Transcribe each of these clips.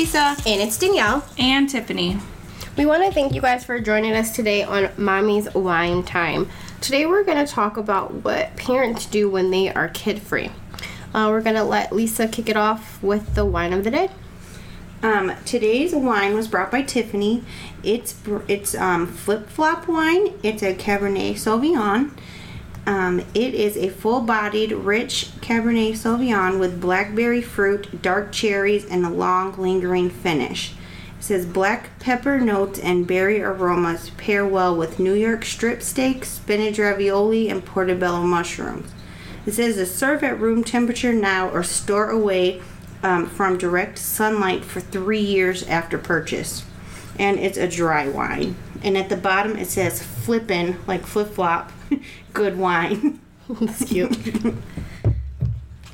Hey, it's Lisa. And it's Danielle. And Tiffany. We want to thank you guys for joining us today on Mommy's Wine Time. Today we're going to talk about what parents do when they are kid free. Uh, we're going to let Lisa kick it off with the wine of the day. Um, today's wine was brought by Tiffany. It's it's um, flip flop wine. It's a Cabernet Sauvignon. Um, it is a full-bodied, rich Cabernet Sauvignon with blackberry fruit, dark cherries, and a long, lingering finish. It says black pepper notes and berry aromas pair well with New York strip steak, spinach ravioli, and portobello mushrooms. It says to serve at room temperature now or store away um, from direct sunlight for three years after purchase. And it's a dry wine. And at the bottom it says flippin', like flip flop, good wine. That's cute.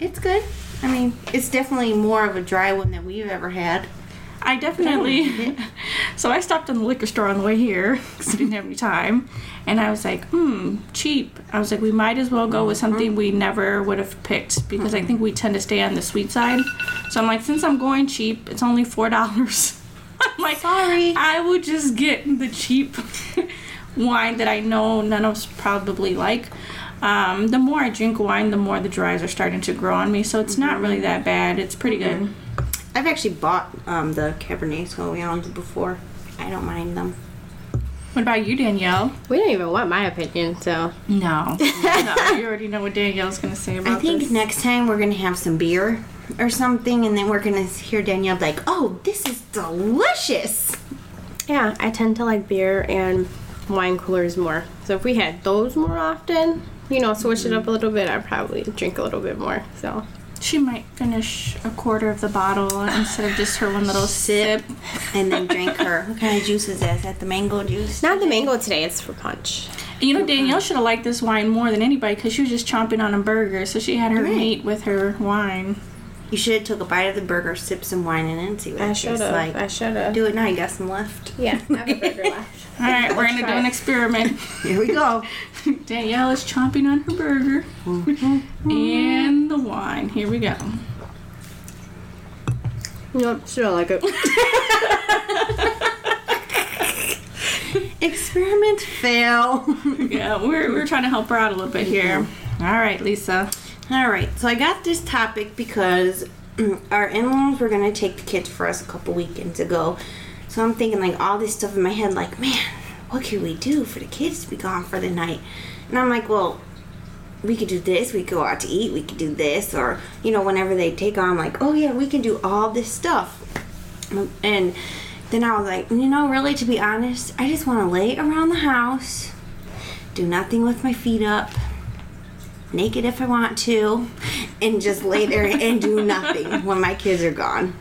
it's good. I mean, it's definitely more of a dry one than we've ever had. I definitely. so I stopped in the liquor store on the way here because I didn't have any time. And I was like, hmm, cheap. I was like, we might as well go with something we never would have picked because I think we tend to stay on the sweet side. So I'm like, since I'm going cheap, it's only $4. I'm like, Sorry. I would just get the cheap wine that I know none of us probably like. Um, the more I drink wine, the more the dries are starting to grow on me. So it's not really that bad. It's pretty good. I've actually bought um, the Cabernet Sauvignons before. I don't mind them. What about you, Danielle? we didn't even want my opinion, so. No. no you already know what Danielle's going to say about I think this. next time we're gonna have some beer or something, and then we're gonna hear Danielle like, "Oh, this is delicious." Yeah, I tend to like beer and wine coolers more. So if we had those more often, you know, switch it up a little bit, I'd probably drink a little bit more. So. She might finish a quarter of the bottle instead of just her one little sip. and then drink her. What kind of juice is that? Is that the mango juice? Not the mango today, it's for punch. You know, Danielle should have liked this wine more than anybody because she was just chomping on a burger, so she had her Right. meat with her wine. You should have took a bite of the burger, sip some wine, and then see what I it tastes have. like. I should have. Do it now. You got some left. Yeah, I have a burger left. All right, we're going to do an experiment. Here we go. Danielle is chomping on her burger mm-hmm. and the wine. Here we go. Nope, still like it. Experiment fail. Yeah, we're, we're trying to help her out a little bit here. Mm-hmm. All right, Lisa. All right, so I got this topic because our in-laws were gonna take the kids for us a couple weekends ago. So I'm thinking like all this stuff in my head, like, man, what could we do for the kids to be gone for the night? And I'm like, well, we could do this. We could go out to eat. We could do this, or you know, whenever they take on, like, oh yeah, we can do all this stuff. And then I was like, you know, really, to be honest, I just want to lay around the house, do nothing with my feet up, naked if I want to, and just lay there and do nothing when my kids are gone.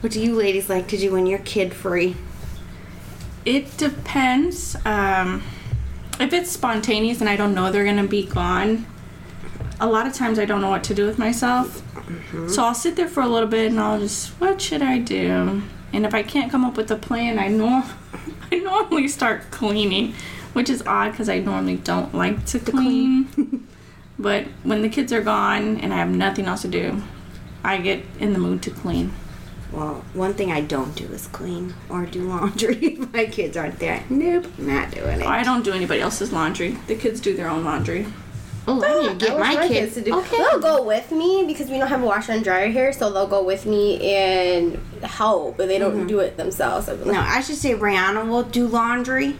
What do you ladies like to do when you're kid free? It depends. Um, if it's spontaneous and I don't know they're going to be gone, a lot of times I don't know what to do with myself. So I'll sit there for a little bit and I'll just, what should I do? And if I can't come up with a plan, I know I normally start cleaning, which is odd because I normally don't like to clean. but when the kids are gone and I have nothing else to do, I get in the mood to clean. Well, one thing I don't do is clean or do laundry my kids aren't there. Nope, not doing it. I don't do anybody else's laundry. The kids do their own laundry. Oh, I need to get oh, I my kids. to do. Okay. They'll go with me because we don't have a washer and dryer here, so they'll go with me and help, but they don't mm-hmm. do it themselves. I'll No, I should say Brianna will do laundry,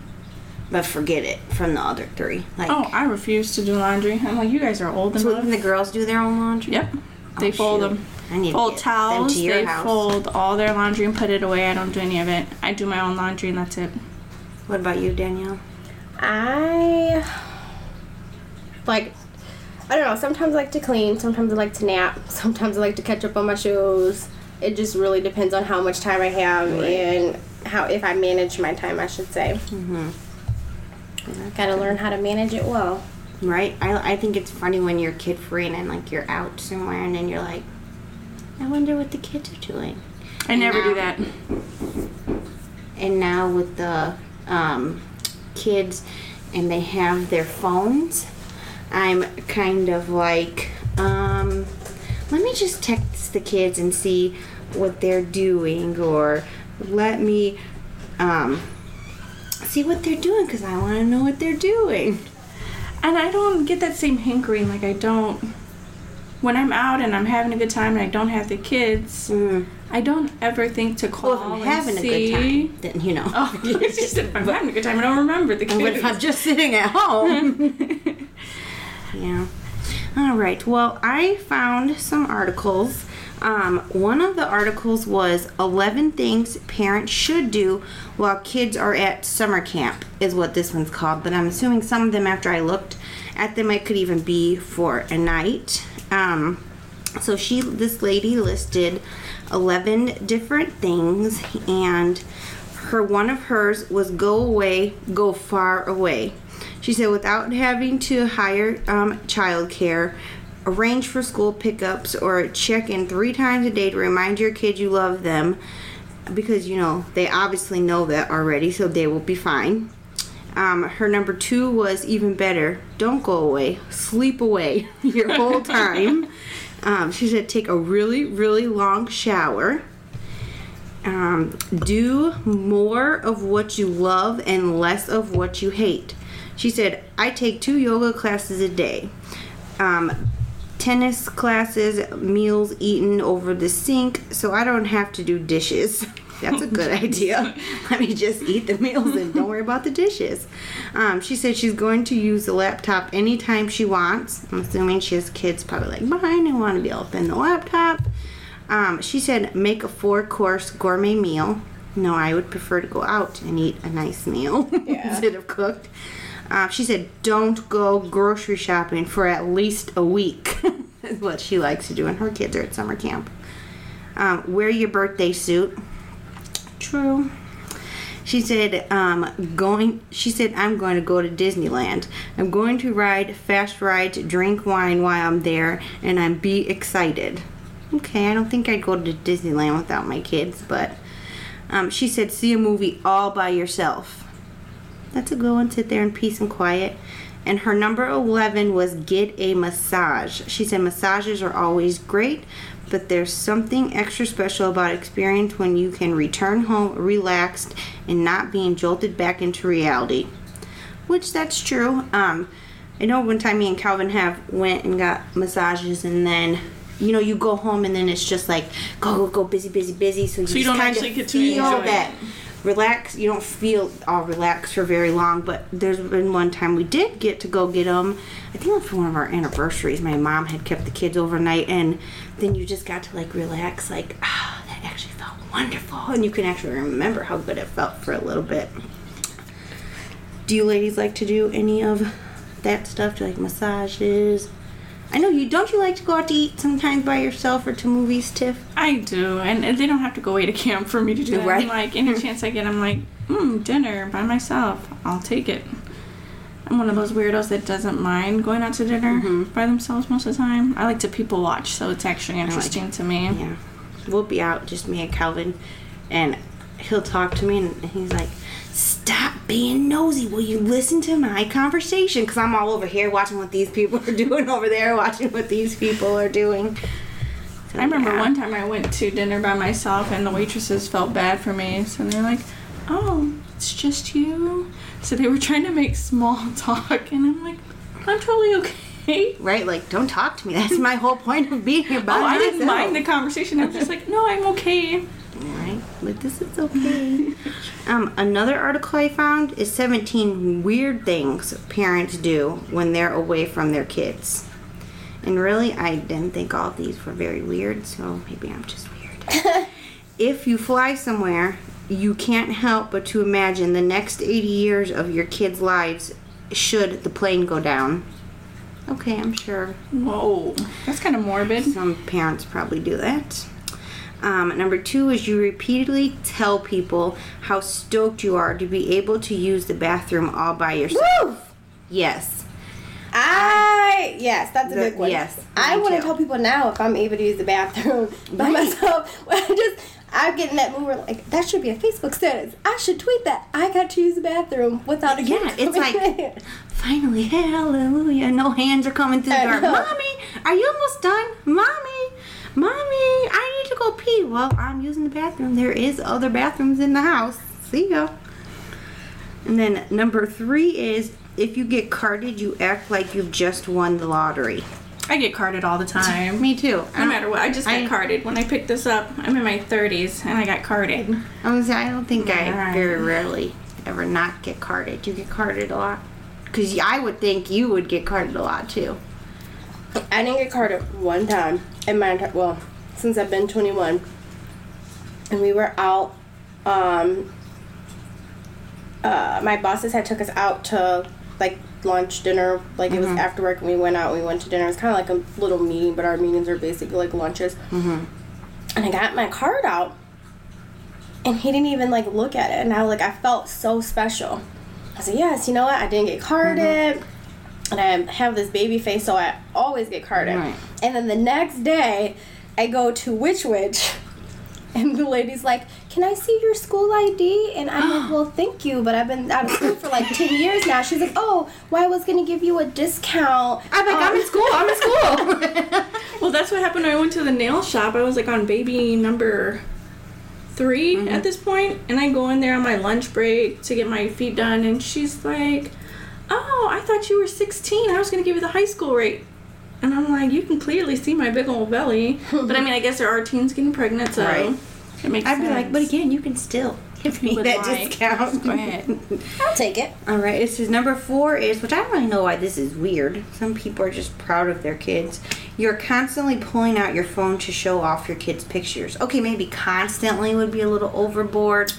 but forget it from the other three. Like, Oh, I refuse to do laundry. I'm like, you guys are old so enough. even the girls do their own laundry. Yep. They Oh, fold shoot. them. I need to Fold get them towels. to your They house. fold all their laundry and put it away. I don't do any of it. I do my own laundry and that's it. What about you, Danielle? I like. I don't know. Sometimes I like to clean. Sometimes I like to nap. Sometimes I like to catch up on my shows. It just really depends on how much time I have and how if I manage my time. I should say. Mm-hmm. Gotta learn how to manage it well. Right? I, I think it's funny when you're kid free and then like you're out somewhere and then you're like, I wonder what the kids are doing. I never do that. And now with the um, kids and they have their phones, I'm kind of like, um, let me just text the kids and see what they're doing or let me um, see what they're doing because I want to know what they're doing. And I don't get that same hankering. Like I don't. When I'm out and I'm having a good time and I don't have the kids, Mm. I don't ever think to call Well, if I'm and having a good time, then you know. Oh, it's just if I'm having a good time, I don't remember the kids. But if I'm just sitting at home. yeah. All right. Well, I found some articles. Um, one of the articles was 11 things parents should do while kids are at summer camp, is what this one's called. But I'm assuming some of them, after I looked at them, it could even be for a night. Um, so she, this lady listed 11 different things, and her one of hers was go away, go far away. She said without having to hire um, childcare, arrange for school pickups, or check in three times a day to remind your kids you love them, because you know they obviously know that already, so they will be fine. Um, her number two was even better. Don't go away. Sleep away your whole time. Um, she said take a really, really long shower. Um, do more of what you love and less of what you hate. She said, I take two yoga classes a day. Um, tennis classes, meals eaten over the sink, so I don't have to do dishes. That's a good idea. Let me just eat the meals and don't worry about the dishes. Um, she said she's going to use the laptop anytime she wants. I'm assuming she has kids probably like mine and want to be able to open the laptop. Um, she said make a four course gourmet meal. No, I would prefer to go out and eat a nice meal Yeah. instead of cooked. Uh, she said don't go grocery shopping for at least a week. is what she likes to do, and her kids are at summer camp. Um, wear your birthday suit. True. She said, um, going. She said, I'm going to go to Disneyland. I'm going to ride fast rides, drink wine while I'm there, and I'm be excited. Okay, I don't think I'd go to Disneyland without my kids, but um, she said, see a movie all by yourself. That's a good one. Sit there in peace and quiet. And her number 11 was get a massage. She said massages are always great, but there's something extra special about experience when you can return home relaxed and not being jolted back into reality. Which that's true. Um, I know one time me and Calvin have went and got massages and then you know you go home and then it's just like go go go busy busy busy so you, So you just don't actually get to feel enjoy that it. Relax. You don't feel all relaxed for very long but there's been one time we did get to go get them i think it was one of our anniversaries. My mom had kept the kids overnight and then you just got to like relax like ah that actually felt wonderful. And you can actually remember how good it felt for a little bit. Do you ladies like to do any of that stuff do you like massages i know you don't you like to go out to eat sometimes by yourself or to movies tiff I do, and and they don't have to go away to camp for me to do that. Right. I'm like any chance I get, I'm like, mm, dinner by myself. I'll take it. I'm one of those weirdos that doesn't mind going out to dinner Mm-hmm. by themselves most of the time. I like to people watch, so it's actually interesting to me. Yeah. We'll be out, just me and Calvin, and he'll talk to me, and he's like, Stop being nosy. Will you listen to my conversation? Because I'm all over here watching what these people are doing over there, watching what these people are doing. So, I remember yeah. one time I went to dinner by myself, and the waitresses felt bad for me, so they're like, "Oh, it's just you." So they were trying to make small talk, and I'm like, "I'm totally okay." Right? Like, don't talk to me. That's my whole point of being here by Oh, I didn't mind the conversation. I was just like, "No, I'm okay." Right, but this is okay. um, another article I found is 17 weird things parents do when they're away from their kids. And really, I didn't think all of these were very weird, so maybe I'm just weird. if you fly somewhere, you can't help but to imagine the next 80 years of your kids' lives should the plane go down. Okay, I'm sure Whoa, that's kind of morbid. some parents probably do that. Um, number two is you repeatedly tell people how stoked you are to be able to use the bathroom all by yourself. Woo! Yes. I yes, that's a The- big one. yes, I want to tell people now if I'm able to use the bathroom by Right. myself. I just I get in that where like that should be a Facebook status. I should tweet that I got to use the bathroom without a. Yeah, it's like- in. Finally, hallelujah. No hands are coming through the door. Mommy, are you almost done? Mommy, mommy, I need to go pee. Well, I'm using the bathroom. There is other bathrooms in the house. See ya. And then number three is if you get carded, you act like you've just won the lottery. I get carded all the time. Me too. No matter what, I just get I- carded. When I picked this up, I'm in my 30s and I got carded. I was I don't think I Right. very rarely ever not get carded. You get carded a lot. Because I would think you would get carded a lot too. I didn't get carded one time in my entire well since I've been 21, and we were out. Um, uh, my bosses had took us out to like lunch, dinner. Like it was after work, and we went out. and We went to dinner. It was kind of like a little meeting, but our meetings are basically like lunches. Mm-hmm. And I got my card out, and he didn't even like look at it. And I like I felt so special. I said, "Yes, you know what? I didn't get carded." And I have this baby face, so I always get carded. Right. And then the next day, I go to Which Wich, and the lady's like, "Can I see your school ID?" And I'm like, "Well, thank you, but I've been out of school for like ten years now." She's like, "Oh, well, I was gonna give you a discount." I'm like, I'm Um, in school. I'm in school. Well, that's what happened when I went to the nail shop. I was like on baby number 3 at this point, and I go in there on my lunch break to get my feet done, and she's like, "Oh, I thought you were 16. I was gonna give you the high school rate." And I'm like, "You can clearly see my big old belly." but I mean, I guess there are teens getting pregnant, so Right. it makes I'd be like, but again, you can still give me that like, discount. go ahead. I'll take it. All right, this is number four is, which I don't really know why this is weird. Some people are just proud of their kids. You're constantly pulling out your phone to show off your kids' pictures. Okay, maybe constantly would be a little overboard,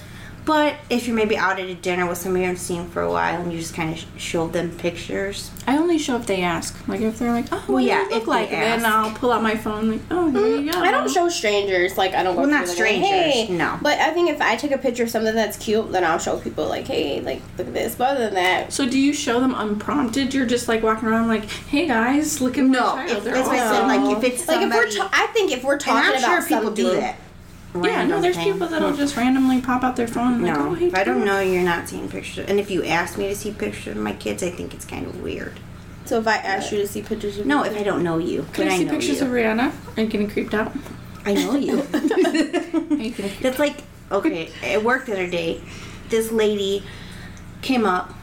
but if you're maybe out at a dinner with somebody you haven't seen for a while and you just kind of sh- show them pictures. I only show if they ask. Like if they're like, "Oh, what yeah, do you if look like?" they Then. I'll pull out my phone. Like, "Oh, there you go." I don't show strangers like I don't. go Well, not to them strangers, Hey. no. But I think if I take a picture of something that's cute, then I'll show people like, hey, like look at this. But other than that, So do you show them unprompted? You're just like walking around like, "Hey guys, look at my No, child." if, They're that's what I said. Like if it's like if we're, ta- I think if we're and talking I'm about sure people something, do that. Yeah, no, there's thing. people that'll just randomly pop out their phone. And like, No, oh, hey, if I don't know you're not seeing pictures, and if you ask me to see pictures of my kids, I think it's kind of weird. So if I ask you to see pictures of No, if I don't know you, Can but I see know pictures you. of Rihanna? Are you getting creeped out? I know you. You That's like okay. At work the other day, this lady came up,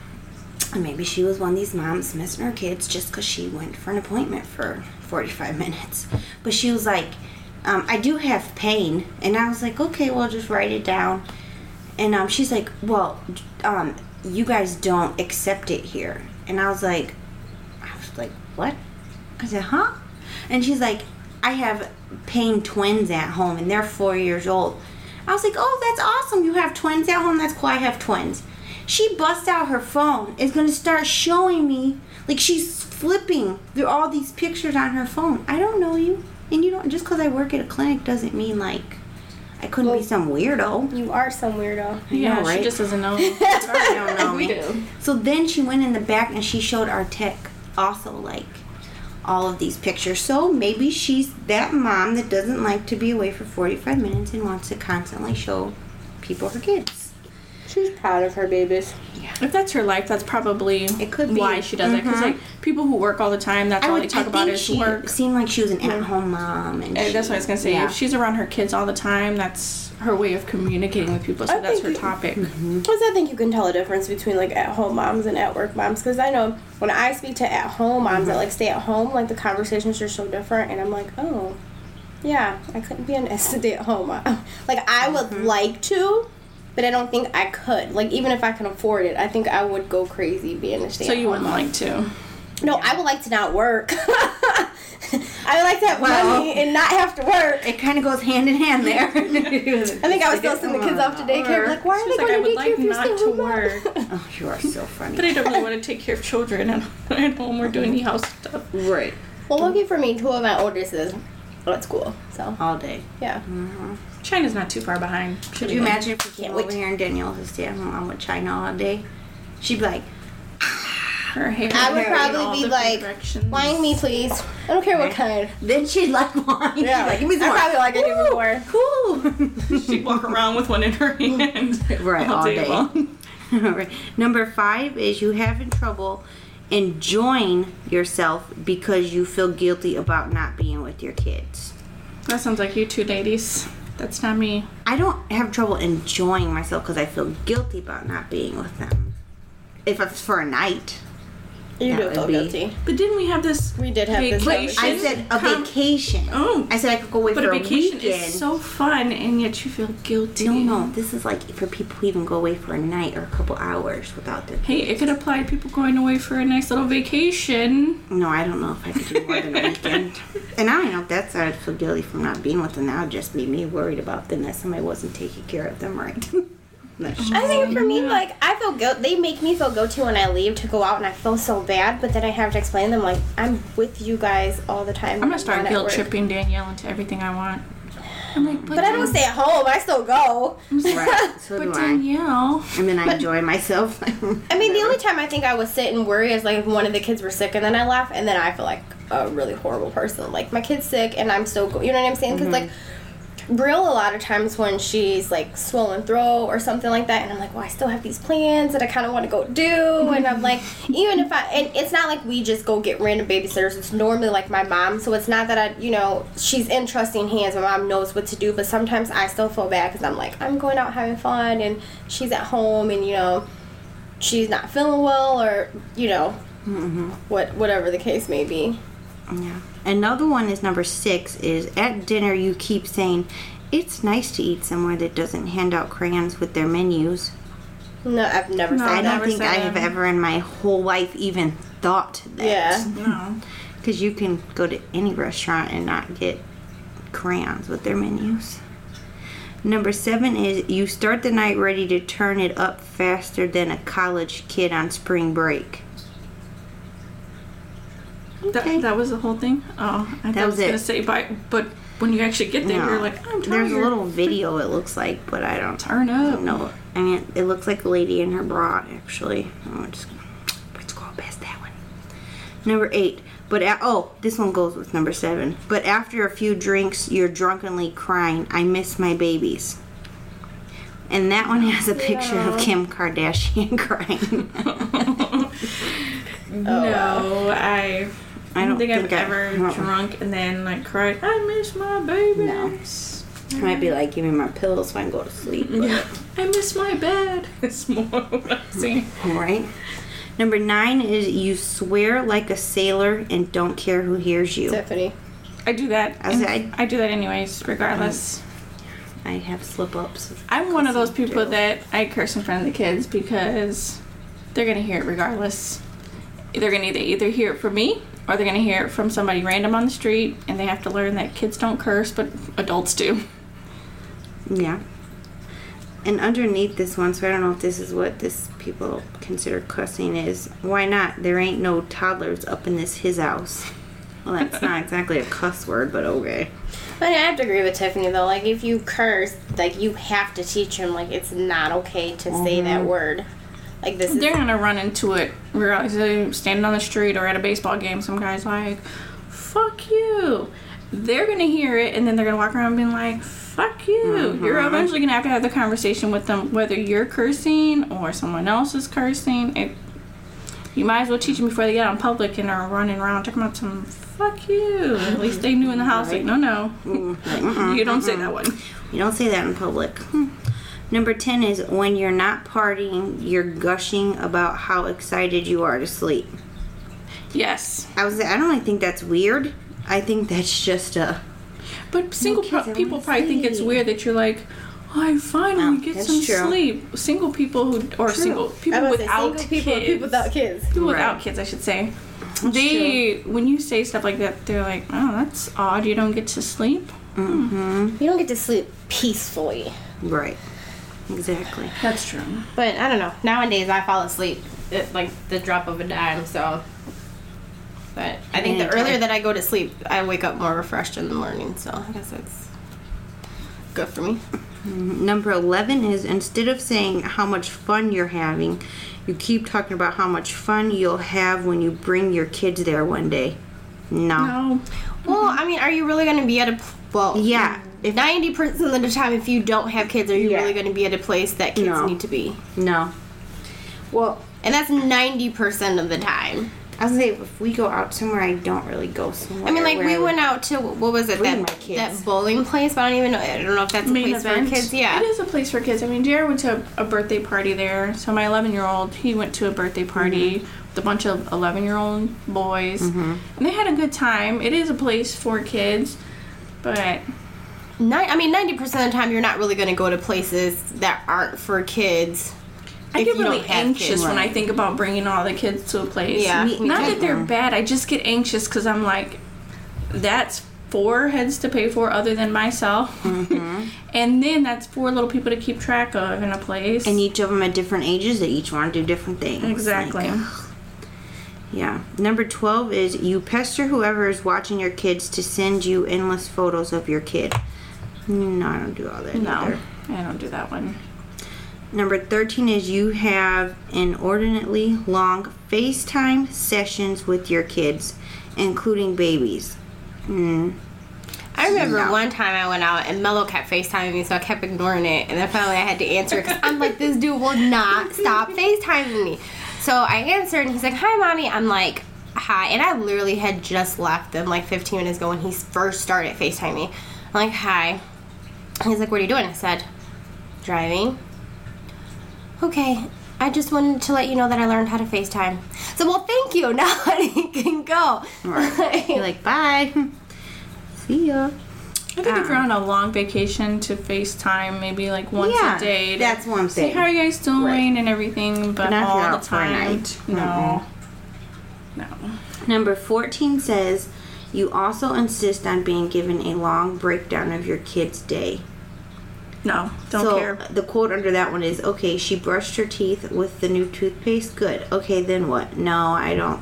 and maybe she was one of these moms missing her kids just because she went for an appointment for forty-five minutes. But she was like, um, "I do have pain," and I was like, "Okay, well, just write it down." And um, she's like, "Well, um, you guys don't accept it here," and I was like, "I was like, what?" I said, huh? And she's like, I have pain twins at home and they're four years old. I was like, oh, that's awesome. You have twins at home? That's cool. I have twins. She busts out her phone, is going to start showing me, like she's flipping through all these pictures on her phone. I don't know you. And you don't, just because I work at a clinic doesn't mean like I couldn't be some weirdo. you are some weirdo. I Yeah, know, right? she just doesn't know. I don't know We me. do. So then she went in the back and she showed our tech also like all of these pictures. So maybe she's that mom that doesn't like to be away for 45 minutes and wants to constantly show people her kids. She's proud of her babies. Yeah. if that's her life, that's probably It could be. why she does it. Because like mm-hmm. people who work all the time, that's all they talk about think is she work. seemed like she was an at-home mom, and And she- that's what I was gonna say. Yeah. If she's around her kids all the time, that's her way of communicating with people. So I that's her you- topic. Mm-hmm. Plus, I think you can tell a difference between like at home moms and at work moms. Because I know when I speak to at home moms that mm-hmm. like stay at home, like the conversations are so different, and I'm like, oh, yeah, I couldn't be an stay at home mom. Like I would like to, but I don't think I could. Like even if I can afford it, I think I would go crazy being a stay. So you wouldn't like to. No, I would like to not work. I would like to have Well- money and not have to work. It kind of goes hand in hand there. I I think I would still send the kids off to daycare. Like, why are She's they like, I going would to daycare like if not to home? work. Oh, you are so funny. But I don't really want to take care of children at, at home or do any house stuff. right. Well, lucky for me, two of my oldest is at school. So All day. yeah. Mm-hmm. China's not too far behind. Could you imagine if we came Can't wait. over here and Danielle was a stay-at-home with China all day? She'd be like, her hair? I would probably be like. Wine me, please. I don't care what kind. then she'd like wine. Yeah. She'd like, give me some I wine. probably like it even more. Cool. She'd walk around with one in her hand. Right, all day. long. All right. Number five is you having trouble enjoying yourself because you feel guilty about not being with your kids. That sounds like you two ladies. That's not me. I don't have trouble enjoying myself because I feel guilty about not being with them. If it's for a night. You That do would feel be- guilty. But didn't we have this? We did have this vacation I said a com- vacation. Oh. I said I could go away But for a a vacation weekend. is so fun, and yet you feel guilty. no, no, this is like for people who even go away for a night or a couple hours without their Hey, it could apply to people going away for a nice little vacation. No, I don't know if I could do more than a weekend. And I don't know if that's how I'd feel guilty for not being with them. That would just be me worried about them that somebody wasn't taking care of them right. That's just- I think for me, like I feel guilt. They make me feel guilty when I leave to go out, and I feel so bad. But then I have to explain to them like I'm with you guys all the time. I'm gonna start guilt work. tripping Danielle into everything I want. I'm like, but, But I don't stay at home. I still go. right. So But do I. Danielle, And then I enjoy myself. I mean, the only time I think I would sit and worry is like if one of the kids were sick, and then I laugh, and then I feel like a really horrible person. Like my kid's sick, and I'm still, go- you know what I'm saying? Because mm-hmm. like. Brill, a lot of times when she's like swollen throat or something like that, and I'm like, well, I still have these plans that I kind of want to go do, and I'm like, mm-hmm. even if I, and it's not like we just go get random babysitters. It's normally like my mom, so it's not that I, you know, she's in trusting hands. My mom knows what to do, but sometimes I still feel bad because I'm like, I'm going out having fun, and she's at home, and you know, she's not feeling well or you know mm-hmm. what whatever the case may be yeah. Another one is number six is at dinner you keep saying, it's nice to eat somewhere that doesn't hand out crayons with their menus. no i've never No, said I don't think I have ever in my whole life even thought that. yeah no. Because you can go to any restaurant and not get crayons with their menus. Number seven is you start the night ready to turn it up faster than a college kid on spring break. Okay. That, that was the whole thing. Oh, I thought was was gonna say, but but when you actually get there, No. you're like, I'm tired. There's a little video it looks like, but I don't turn up. No, I mean, it looks like a lady in her bra, actually. Oh, just, let's go past that one. Number eight. But a- oh, this one goes with number seven. But after a few drinks, you're drunkenly crying. I miss my babies. And that one has a picture of Kim Kardashian crying. no, I. I don't, don't think, think I- I've ever drunk and then like cried. I miss my babies. I might be like, give me my pillows so I can go to sleep. Yeah. I miss my bed. It's more relaxing. Right. Number nine is you swear like a sailor and don't care who hears you. tiffany I do that. I was- and I do that anyways, regardless. I have slip ups. I'm one of those people that I curse in front of the kids because they're gonna hear it regardless. They're gonna either either hear it from me or they're gonna hear it from somebody random on the street, and they have to learn that kids don't curse, but adults do. Yeah. And underneath this one, so I don't know if this is what this people consider cussing is. Why not? There ain't no toddlers up in this his house. Well, that's not exactly a cuss word, but okay. but i have to agree with tiffany though like if you curse like you have to teach them like it's not okay to say that mm-hmm. word like this They're gonna run into it. Realize standing on the street or at a baseball game. Some guys like, "Fuck you." They're gonna hear it, and then they're gonna walk around being like, "Fuck you." You're mm-hmm. eventually gonna have to have the conversation with them, whether you're cursing or someone else is cursing. It, you might as well teach them before they get out in public and are running around talking about some "fuck you." At least they knew in the house, like, no, no, mm-hmm. you don't say mm-hmm. that one. You don't say that in public. Hmm. Hmm. Number 10 is when you're not partying, you're gushing about how excited you are to sleep. Yes, I was I don't really think that's weird. I think that's just a But single kids, pro- people wanna probably think it's weird that you're like, oh, I finally No, get some true. sleep. Single people who, or single people was gonna say, without single people, kids, people without kids. people without kids, I should say. they, when you say stuff like that, they're like, oh, that's odd. You don't get to sleep. Mm-hmm. You don't get to sleep peacefully. right. Exactly. That's true. But I don't know. Nowadays, I fall asleep at like the drop of a dime. So, but I think the earlier that I go to sleep, I wake up more refreshed in the morning. So I guess it's good for me. Mm-hmm. Number 11 is instead of saying how much fun you're having, you keep talking about how much fun you'll have when you bring your kids there one day. No. No. Well, I mean, are you really going to be at a well? Yeah. If Ninety percent of the time, if you don't have kids, are you Yeah. really going to be at a place that kids No. need to be? no. Well, And that's ninety percent of the time. I was gonna say if we go out somewhere, I don't really go somewhere. I mean, like we would- went out to what was it that my kids. that bowling place? But I don't even know. I don't know if that's a Main place event. for kids. Yeah. It is a place for kids. I mean, Jared went to a, a birthday party there. So my 11 year old, he went to a birthday party mm-hmm. with a bunch of 11 year old boys, mm-hmm. and they had a good time. It is a place for kids, but Ni- I mean, ninety percent of the time, you're not really going to go to places that aren't for kids. I get really anxious kids. when I think about bringing all the kids to a place. Yeah, me not too. that they're bad. I just get anxious because I'm like, that's four heads to pay for other than myself, Mm-hmm. and then that's four little people to keep track of in a place. and each of them at different ages. They each want to do different things. exactly. Like, yeah. Number twelve is you pester whoever is watching your kids to send you endless photos of your kid. No, I don't do all that no, either. I don't do that one. Number 13 is you have inordinately long FaceTime sessions with your kids, including babies. Mm. I remember No. one time I went out and Mello kept FaceTiming me, so I kept ignoring it, and then finally I had to answer because I'm like, this dude will not stop FaceTiming me. So I answered, and he's like, "Hi, mommy." I'm like, "Hi," and I literally had just left them like 15 minutes ago when he first started FaceTiming me. I'm like, "Hi." He's like, "What are you doing?" I said, "Driving." Okay. I just wanted to let you know that I learned how to FaceTime. So, well, thank you. Now he can go. Right. You're like, bye. See ya. I think if you're um, on a long vacation to FaceTime, maybe like once Yeah, a day. to that's one See thing. how are you guys doing Right. and everything, but not if all the out for a time. night. No. No. Number 14 says you also insist on being given a long breakdown of your kid's day. No. Don't so care. the quote under that one is okay, she brushed her teeth with the new toothpaste. Good. Okay, then what? No, I don't.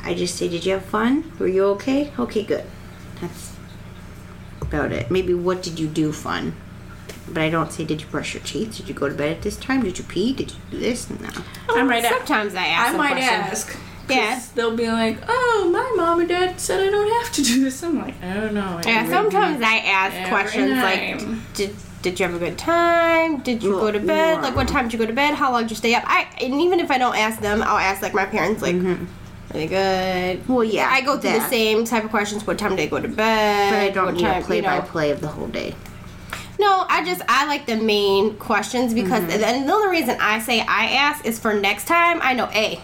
I just say, did you have fun? Were you okay? Okay, good. That's about it. Maybe what did you do fun? But I don't say, did you brush your teeth? Did you go to bed at this time? Did you pee? Did you do this? No. Oh, I might ask. Sometimes I ask I might questions. ask. Yeah. 'cause They'll be like, "Oh, my mom and dad said I don't have to do this." I'm like, "I don't know." I Yeah, sometimes. I ask questions night. like, did, did you have a good time? Did you go to bed? Like, what time did you go to bed? How long did you stay up? I and even if I don't ask them, I'll ask like my parents, like, are they good? Well, yeah, I go through that. the same type of questions. What time did they go to bed? But I don't what need a time, play you by know. play of the whole day. No, I just I like the main questions because Mm-hmm. and the only reason I say I ask is for next time. I know a.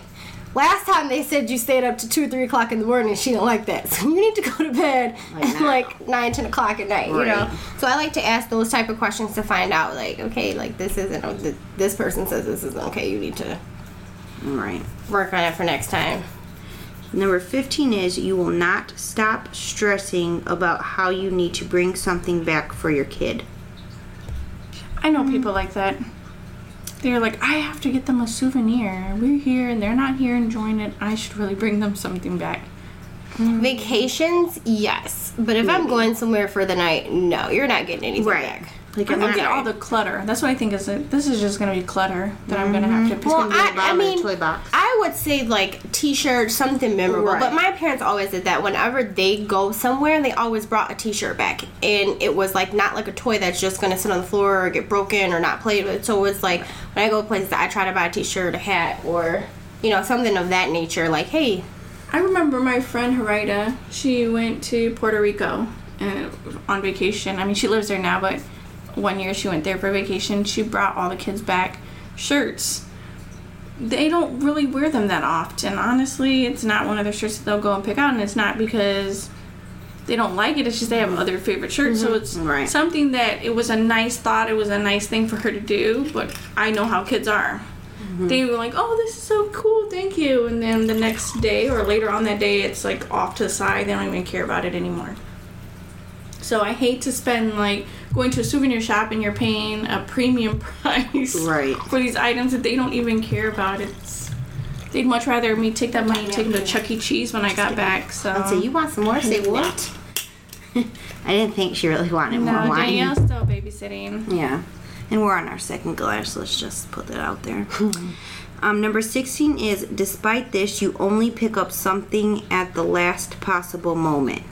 Last time they said you stayed up to two, or three o'clock in the morning. She don't like that, so you need to go to bed Like at now. like nine, ten o'clock at night. You know. So I like to ask those type of questions to find out, like, okay, like this isn't. Oh, this person says this isn't okay. You need to right work on it for next time. Number 15 is you will not stop stressing about how you need to bring something back for your kid. I know people like that. They're like, I have to get them a souvenir. We're here and they're not here enjoying it. I should really bring them something back. Mm. Vacations, yes, but if I'm going somewhere for the night, no, you're not getting anything Right. back. Like I I'm look not at all the clutter. That's what I think is it. This is just gonna be clutter that I'm gonna have to. It's Well, gonna be a I- bomb I mean, toy box. I would say like t-shirt, something memorable. Right. But my parents always did that. Whenever they go somewhere, they always brought a t-shirt back, and it was like not like a toy that's just gonna sit on the floor or get broken or not played with. So it's like when I go places, I try to buy a t-shirt, a hat, or you know something of that nature. Like, hey, I remember my friend Harida. She went to Puerto Rico uh, on vacation. I mean, she lives there now, but one year she went there for vacation. She brought all the kids back shirts. They don't really wear them that often. Honestly, it's not one of their shirts that they'll go and pick out, and it's not because they don't like it. It's just they have other favorite shirts. So mm-hmm. it's Right. something that it was a nice thought. It was a nice thing for her to do. But I know how kids are. Mm-hmm. They were like, "Oh, this is so cool, thank you," and then the next day or later on that day, it's like off to the side. They don't even care about it anymore. So I hate to spend like going to a souvenir shop and you're paying a premium price Right. for these items that they don't even care about. It's they'd much rather me take that money and take them to Chuck E. Cheese when I got back. So I'd say, you want some more? Say what? I didn't think she really wanted more no, wine. Danielle's still babysitting. Yeah. And we're on our second glass. Let's just put that out there. um, number 16 is despite this, you only pick up something at the last possible moment.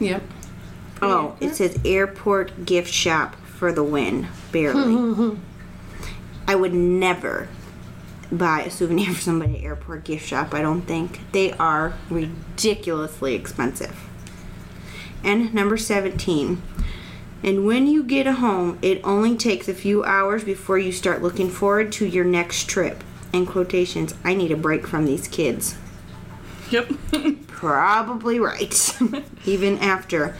Yep. Oh, it says airport gift shop for the win. Barely. I would never buy a souvenir for somebody at airport gift shop. I don't think they are ridiculously expensive. And number 17. And when you get home, it only takes a few hours before you start looking forward to your next trip. In quotations, I need a break from these kids. Yep. Probably right. Even after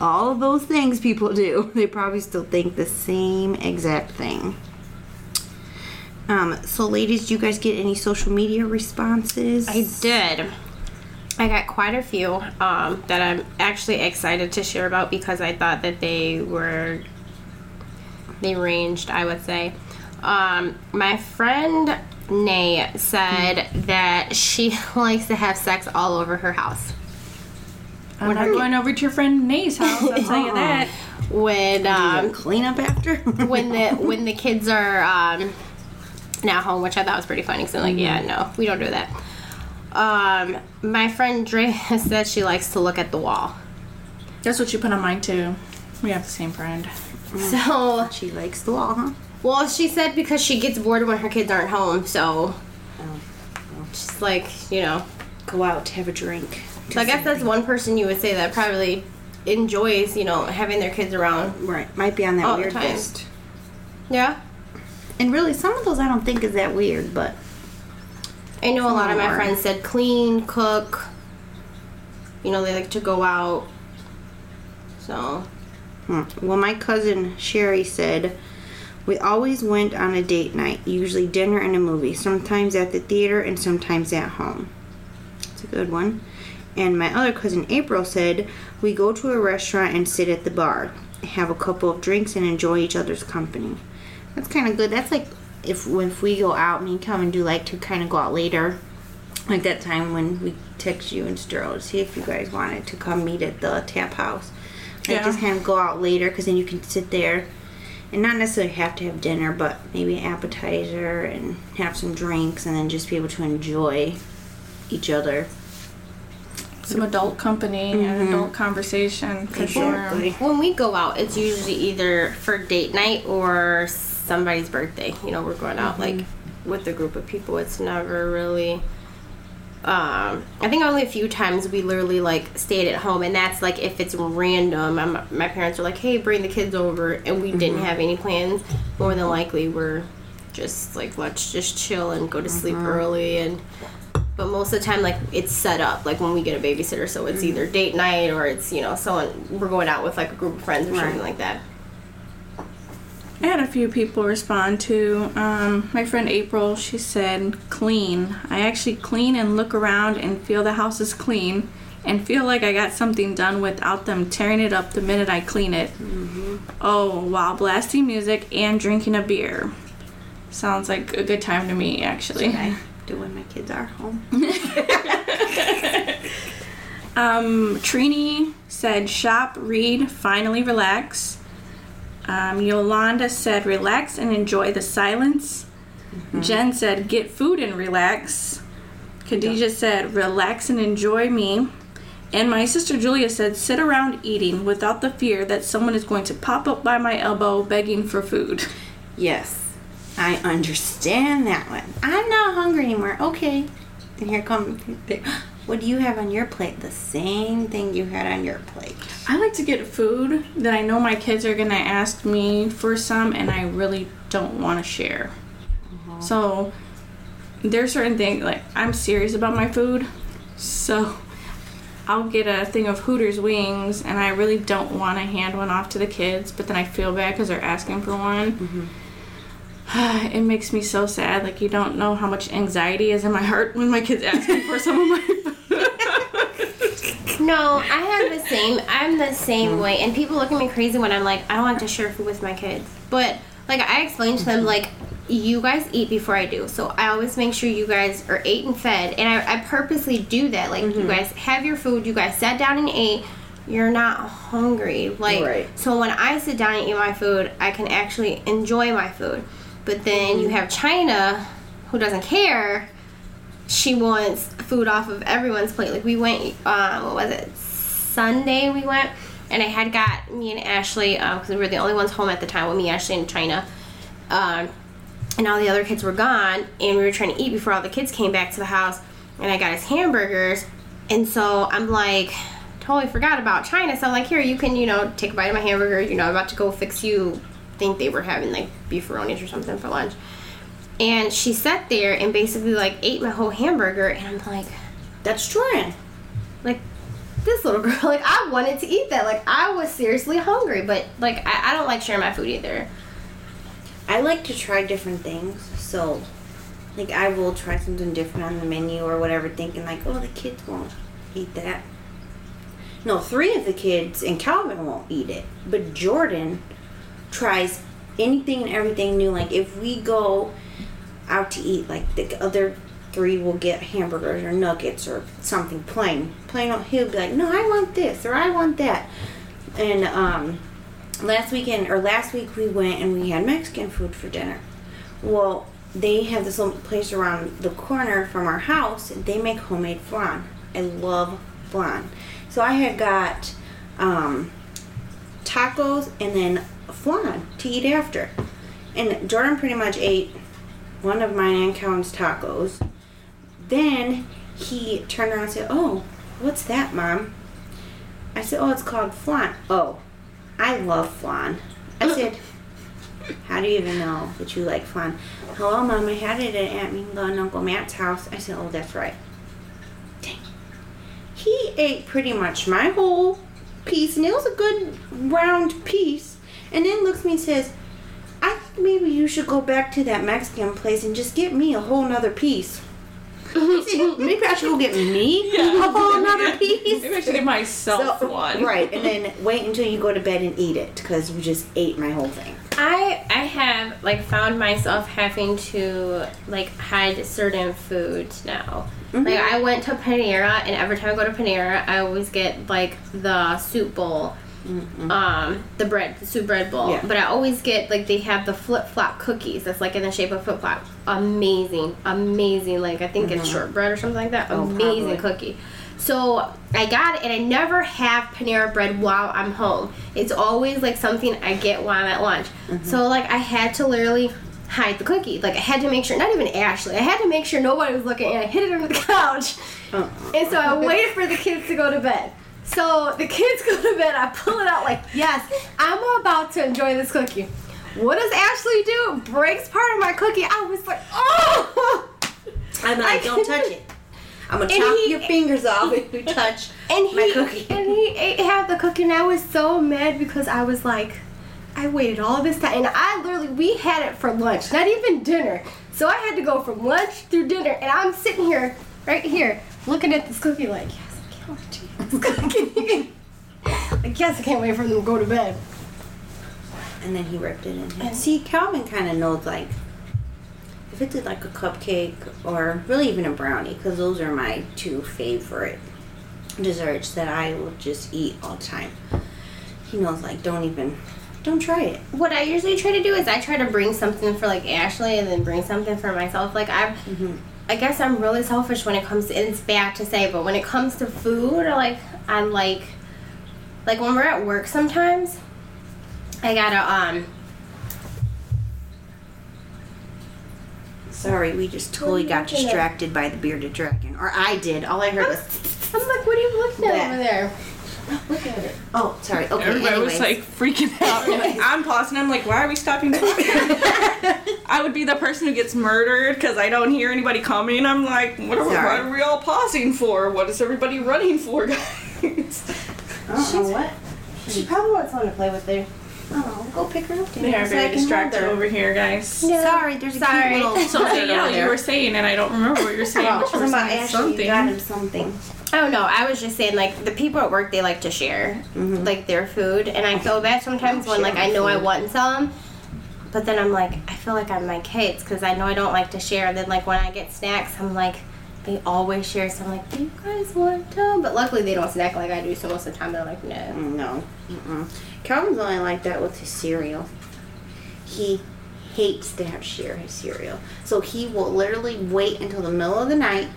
all of those things people do, they probably still think the same exact thing. Um, so, ladies, do you guys get any social media responses? I did. I got quite a few um, that I'm actually excited to share about because I thought that they were they ranged. I would say. Um, my friend Nay said that she likes to have sex all over her house. I'm not going over to your friend Nay's house. I'll tell you that. When um, clean up after? when the when the kids are um, now home, which I thought was pretty funny. Because I'm like, yeah, no, we don't do that. Um, my friend Dre said she likes to look at the wall. That's what you put on mine too. We have the same friend. So, she likes the wall, huh? Well, she said because she gets bored when her kids aren't home. So, Oh, she's like, you know. Go out, to have a drink. So I guess that's one person you would say that probably enjoys, you know, having their kids around. Right, might be on that weird list. Yeah. And really, some of those I don't think is that weird, but I know a lot of my friends said clean, cook. You know, they like to go out. So, Hmm. Well, my cousin Sherry said we always went on a date night, usually dinner and a movie, sometimes at the theater and sometimes at home. It's a good one. And my other cousin April said we go to a restaurant and sit at the bar, have a couple of drinks, and enjoy each other's company. That's kind of good. That's like if if we go out, me and Calvin do like to kind of go out later, like that time when we text you and Sterl to see if you guys wanted to come meet at the tap house. Like Yeah. just kind of go out later because then you can sit there and not necessarily have to have dinner, but maybe an appetizer and have some drinks and then just be able to enjoy each other. Some adult company and mm-hmm. adult conversation for Exactly. sure. when we go out, it's usually either for date night or somebody's birthday. You know, we're going out mm-hmm. like with a group of people. It's never really. Um, I think only a few times we literally like stayed at home, and that's like if it's random. I'm, my parents are like, "Hey, bring the kids over," and we didn't mm-hmm. have any plans. More than likely, we're just like, let's just chill and go to sleep mm-hmm. early and. But most of the time, like it's set up, like when we get a babysitter, so it's either mm-hmm. date night or it's you know someone we're going out with like a group of friends or something like that. I had a few people respond to um, my friend April. She said, "Clean. I actually clean and look around and feel the house is clean, and feel like I got something done without them tearing it up the minute I clean it. Oh, while blasting music and drinking a beer. Sounds like a good time to me, actually." I do when my kids are home. Um, Trini said, shop, read, finally relax. Um, Yolanda said, relax and enjoy the silence. Jen said, get food and relax. Khadijah said, relax and enjoy me. And my sister Julia said, sit around eating without the fear that someone is going to pop up by my elbow begging for food. Yes, I understand that one. I'm not hungry anymore. Okay. And here come. What do you have on your plate? The same thing you had on your plate. I like to get food that I know my kids are gonna ask me for some, and I really don't want to share. Uh-huh. So there's certain things like I'm serious about my food, so I'll get a thing of Hooters wings, and I really don't want to hand one off to the kids, but then I feel bad because they're asking for one. Mm-hmm. it makes me so sad. Like you don't know how much anxiety is in my heart when my kids ask me for some of my food. No, I have the same. I'm the same hmm. way, and people look at me crazy when I'm like, I don't like to share food with my kids. But like, I explain to them hmm. like, you guys eat before I do, so I always make sure you guys are ate and fed, and I, I purposely do that. Like, you hmm. guys have your food. You guys sat down and ate. You're not hungry. Like, Right. so when I sit down and eat my food, I can actually enjoy my food. But then you have China, who doesn't care she wants food off of everyone's plate. Like we went, uh, what was it? Sunday we went, and I had got me and Ashley because we were the only ones home at the time with me, Ashley, and China. Um, and all the other kids were gone, and we were trying to eat before all the kids came back to the house, and I got his hamburgers, and so I'm like, totally forgot about China. So I'm like, here, you can, you know, take a bite of my hamburger. You know, I'm about to go fix you. Think they were having like beefaronis or something for lunch. And she sat there and basically like ate my whole hamburger, and I'm like, That's Jordan. like this little girl, like I wanted to eat that. Like I was seriously hungry, but like I, I don't like sharing my food either. I like to try different things, so like I will try something different on the menu or whatever, thinking like, oh, the kids won't eat that. No, three of the kids and Calvin won't eat it, but Jordan tries anything and everything new. Like if we go out to eat, like the other three will get hamburgers or nuggets or something plain. Plain, he'll be like, no, I want this or I want that, and um last weekend or last week we went and we had Mexican food for dinner. Well, they have this little place around the corner from our house. They make homemade flan. I love flan. So I had got um, tacos and then flan to eat after. And Jordan pretty much ate one of mine and tacos. Then he turned around and said, "Oh, what's that, mom?" I said, "Oh, it's called flan." Oh, I love flan. I said, How do you even know that you like flan? Hello, Mom, I had it at Aunt Minga and Uncle Matt's house. I said, Oh, that's right. Dang. He ate pretty much my whole piece, and it was a good round piece. And then looks at me and says, maybe you should go back to that Mexican place and just get me a whole nother piece. Maybe I should go get me a whole nother piece. Maybe I should give myself So- one. Right, and then wait until you go to bed and eat it because you just ate my whole thing. I I have like found myself having to like hide certain foods now. Like mm-hmm. I went to Panera, and every time I go to Panera, I always get like the soup bowl, Mm-hmm. um, the bread, the soup bread bowl. Yeah. But I always get like they have the flip flop cookies. That's like in the shape of flip flop. Amazing, amazing. Like I think it's mm-hmm. shortbread or something like that. Oh, amazing probably. cookie. So I got it, and I never have Panera bread while I'm home. It's always like something I get while I'm at lunch. Mm-hmm. So like I had to literally hide the cookie. Like I had to make sure, not even Ashley, I had to make sure nobody was looking, and I hid it under the couch. Uh-uh. And so I waited for the kids to go to bed. So the kids go to bed, I pull it out like, yes, I'm about to enjoy this cookie. What does Ashley do? Breaks part of my cookie. I was like, oh! I'm like, don't touch it. I'm gonna And chop he- your fingers off if you touch and he my cookie. and he ate half the cookie and I was so mad because I was like I waited all this time and I literally we had it for lunch not even dinner so I had to go from lunch through dinner and I'm sitting here right here looking at this cookie like I can't wait to eat this cookie like yes I can't wait for them to go to bed and then he ripped it in. half. And See, Calvin kind of knows like if it's like a cupcake or really even a brownie, because those are my two favorite desserts that I will just eat all the time. He knows like don't even don't try it. what I usually try to do is I try to bring something for like Ashley and then bring something for myself like I've mm-hmm. I guess I'm really selfish when it comes to it's bad to say, but when it comes to food, like I like like when we're at work sometimes, I gotta um Sorry, we just totally got distracted by the bearded dragon, or I did. All I heard was. I'm like, what are you looking at over there? Look at it. Oh, sorry. Okay. Everybody anyways. was like freaking out. And I'm pausing. I'm like, why are we stopping? I would be the person who gets murdered because I don't hear anybody coming. I'm like, what are, we, what are we all pausing for? What is everybody running for, guys? Uh-uh, what? She probably wants someone to play with there. Oh, go pick her up. They are very distracted over here, guys. Sorry, there's a Sorry. cute little So lizard yeah, over you were saying, and I don't remember what you're saying. Oh, but you were about saying something. you got him something. Oh no, I was just saying like the people at work they like to share mm-hmm. like their food, and I oh. feel bad sometimes oh, when like I know I want some, but then I'm like I feel like I'm my kids because I know I don't like to share. And then like when I get snacks, I'm like they always share. So I'm like, do you guys want to? But luckily they don't snack like I do. So most of the time they're like, no. Mm, no. Mm-mm. Calvin's only like that with his cereal. He hates to have share his cereal. So he will literally wait until the middle of the night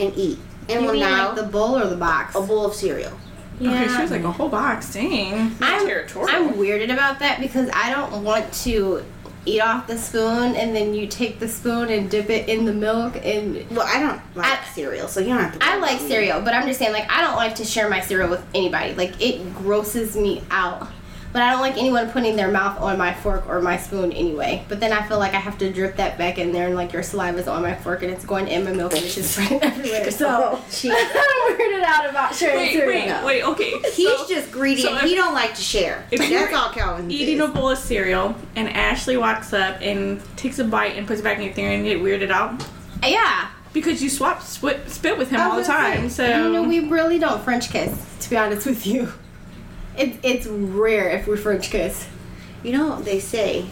and eat. And You will mean now like the bowl or the box? a bowl of cereal. Yeah. Okay, she was like a whole box. Dang. I'm, territorial. I'm weirded about that because I don't want to eat off the spoon and then you take the spoon and dip it in the milk and Well, I don't like I- cereal, so you don't have to. I like cereal, but I'm just saying like I don't like to share my cereal with anybody. Like it grosses me out. But I don't like anyone putting their mouth on my fork or my spoon anyway. But then I feel like I have to drip that back in there and like your saliva's on my fork and it's going in my milk and it's just spreading everywhere. So jeez. I'm weirded out about sharing Wait, cereal. wait, wait. Okay. He's so- just greedy so and if- he don't like to share. if That's you're all Calvin eating a bowl of cereal and Ashley walks up and takes a bite and puts it back in your thing and you get weirded out Yeah. because you swap spit, spit with him all the time. say, So You know, we really don't French kiss, to be honest with you. It, it's rare if we French kiss. You know, they say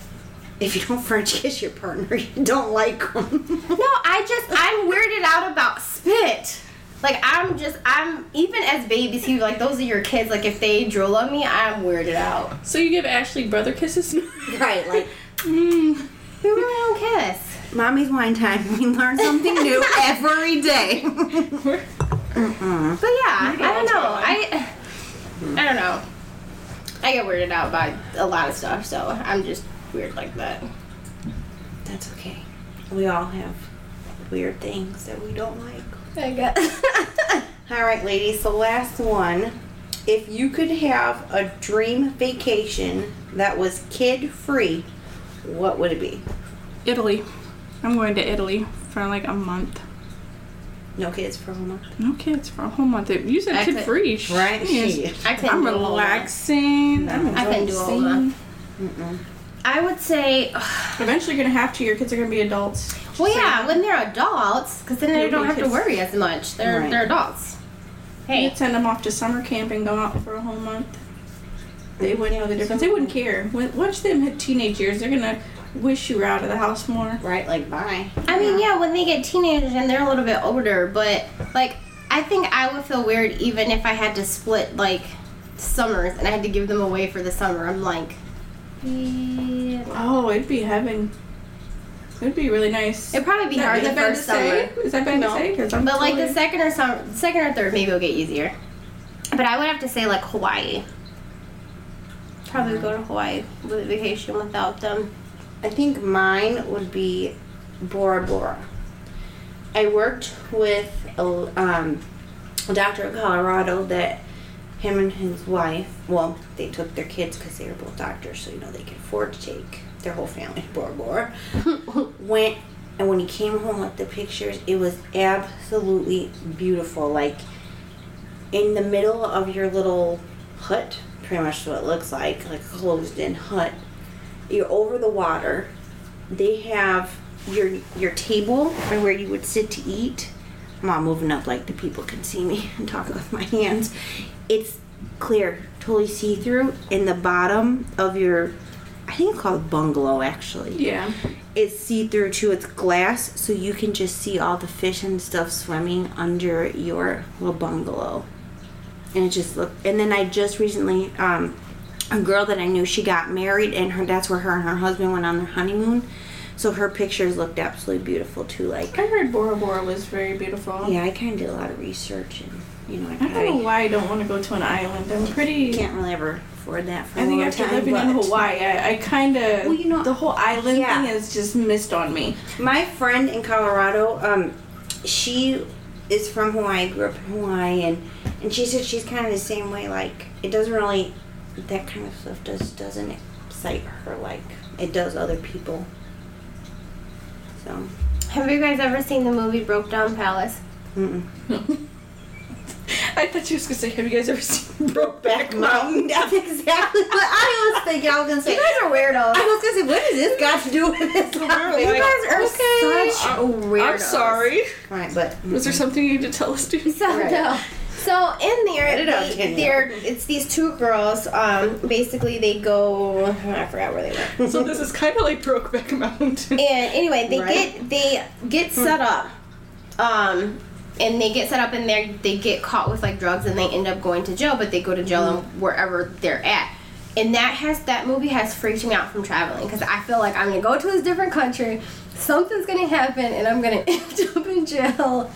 if you don't French kiss your partner, you don't like them. No, I just I'm weirded out about spit. Like I'm just I'm even as babies, he was like those are your kids. Like if they drool on me, I'm weirded out. so you give Ashley brother kisses. right, like mm. We really don't kiss. mommy's wine time. We learn something new every day. But yeah, I don't know. I I don't know. I get weirded out by a lot of stuff, so I'm just weird like that. That's okay. We all have weird things that we don't like. I guess. All right, ladies. So last one. If you could have a dream vacation that was kid free, what would it be? Italy. I'm going to Italy for like a month. No kids for a whole month. No kids for a whole month. You said I kid could- free. Right? Yes. I couldn't I'm do a whole relaxing. I'm I couldn't do a whole month. Mm-mm. I would say, Eventually, you're gonna have to. Your kids are gonna be adults. well, yeah, when they're adults, because then they don't have to worry as much. They're Right. they're adults. You Hey, could send them off to summer camp and go out for a whole month. They mm-hmm. wouldn't know the difference. They wouldn't care. When- Once them hit teenage years, they're gonna wish you were out of the house more. Right? Like bye. I mean, yeah, when they get teenagers and they're a little bit older, but like, I think I would feel weird even if I had to split like summers and I had to give them away for the summer. I'm like, yeah. Oh, it'd be heaven. It'd be really nice. it'd probably be that- hard the first to say? summer. Is that bad No. to say? 'Cause I'm But like the second or summer, second or third, maybe it'll get easier. But I would have to say like Hawaii. Probably go to Hawaii with a vacation without them. I think mine would be Bora Bora. I worked with a, um, a doctor in Colorado that him and his wife, well, they took their kids because they were both doctors, so you know they could afford to take their whole family to Bora Bora. Went, and when he came home with the pictures, it was absolutely beautiful. Like in the middle of your little hut, pretty much what it looks like, like a closed in hut you're over the water. They have your your table and where you would sit to eat. I'm not moving up like the people can see me and talk with my hands. It's clear, totally see through. In the bottom of your, I think it's called bungalow actually. Yeah. It's see through too. It's glass, so you can just see all the fish and stuff swimming under your little bungalow. And it just looked. And then I just recently, um, a girl that I knew, she got married, and her that's where her and her husband went on their honeymoon. So her pictures looked absolutely beautiful too. Like, I heard Bora Bora was very beautiful. yeah, I kind of did a lot of research, and you know, I, I don't know why I don't want to go to an island. I'm pretty. can't really ever afford that for I think after time. living in Hawaii, I, I kind of Well, you know- the whole island Yeah. thing has just missed on me. My friend in Colorado, um, she is from Hawaii, grew up in Hawaii, and and she said she's kind of the same way. Like it doesn't really, that kind of stuff just doesn't excite her like it does other people. So, Have you guys ever seen the movie Brokedown Palace? mm-mm. I thought you was gonna say, have you guys ever seen Brokeback Mountain. That's exactly what I was thinking. I was gonna say. You guys are weirdos. I was gonna say, what does this got to do with this? We're topic? like, you guys are okay, such I'm- weirdos. I'm sorry. Right, but Was there something you need to tell us, dude? So Right. no. So in there, it they, Danielle. they're it's these two girls. Um, basically they go. I forgot where they went. So this is kind of like Brokeback Mountain. And anyway, they Right. get they get set up, um, and they get set up and they they get caught with like drugs and they end up going to jail. But they go to jail wherever they're at. And that has that movie has freaked me out from traveling because I feel like I'm gonna go to this different country, something's gonna happen, and I'm gonna end up in jail.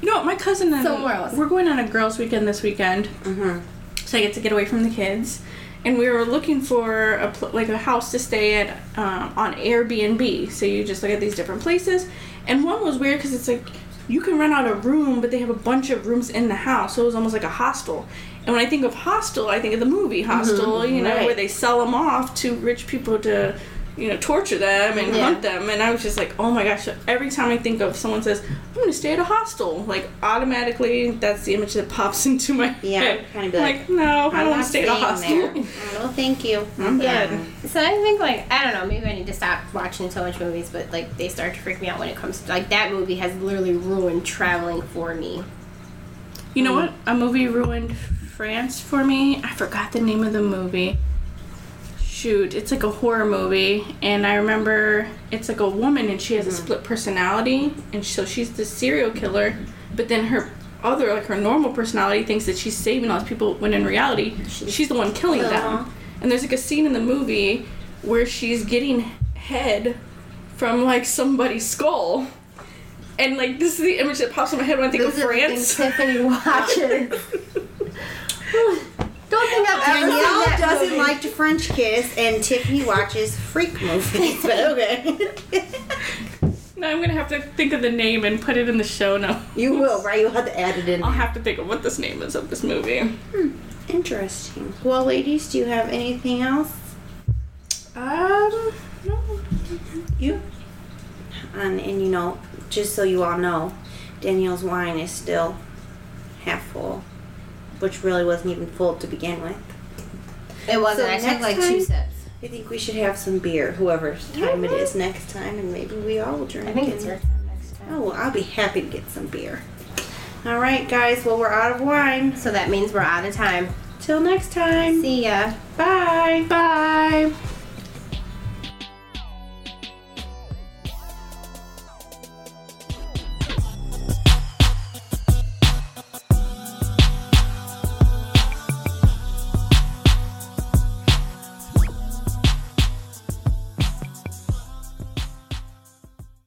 You know what? My cousin and Somewhere else. we're going on a girls' weekend this weekend, Mm-hmm. so I get to get away from the kids. and we were looking for a pl- like a house to stay at um, on Airbnb. So you just look at these different places, and one was weird because it's like you can rent out a room, but they have a bunch of rooms in the house, so it was almost like a hostel. And when I think of hostel, I think of the movie Hostel, you know, right. where they sell them off to rich people to, you know, torture them and Yeah. hunt them. And I was just like, oh my gosh! Every time I think of someone says, "I'm going to stay at a hostel," like automatically that's the image that pops into my Yeah, head. be I'm like, like, no, I I'm don't want to stay at a hostel. there. No, thank you. I'm um, Yeah. good. So I think like I don't know, maybe I need to stop watching so much movies, but like they start to freak me out when it comes to like that movie has literally ruined traveling for me. You know mm. what? A movie ruined France for me. I forgot the name of the movie. Shoot, it's like a horror movie, and I remember it's like a woman and she has a hmm. split personality, and so she's the serial killer, but then her other, like her normal personality, thinks that she's saving all these people when in reality she's the one killing them. And there's like a scene in the movie where she's getting head from like somebody's skull. And like this is the image that pops in my head when I think Those of France. Tiffany watches. Don't think I've ever seen Danielle that doesn't movie. like to French kiss, and Tiffany watches freak movies. But okay, Now I'm gonna have to think of the name and put it in the show notes. you will, right? You'll have to add it in. I'll have to think of what this name is of this movie. Hmm. Interesting. Well, ladies, do you have anything else? Um, no. You. And, and you know, just so you all know, Danielle's wine is still half full, which really wasn't even full to begin with. It wasn't. So I took like time- two sips. I think we should have some beer, whoever's time it is next time, and maybe we all will drink. I think it's your time next time. Oh, well, I'll be happy to get some beer. All right, guys. Well, we're out of wine. So that means we're out of time. Till next time. See ya. Bye. Bye.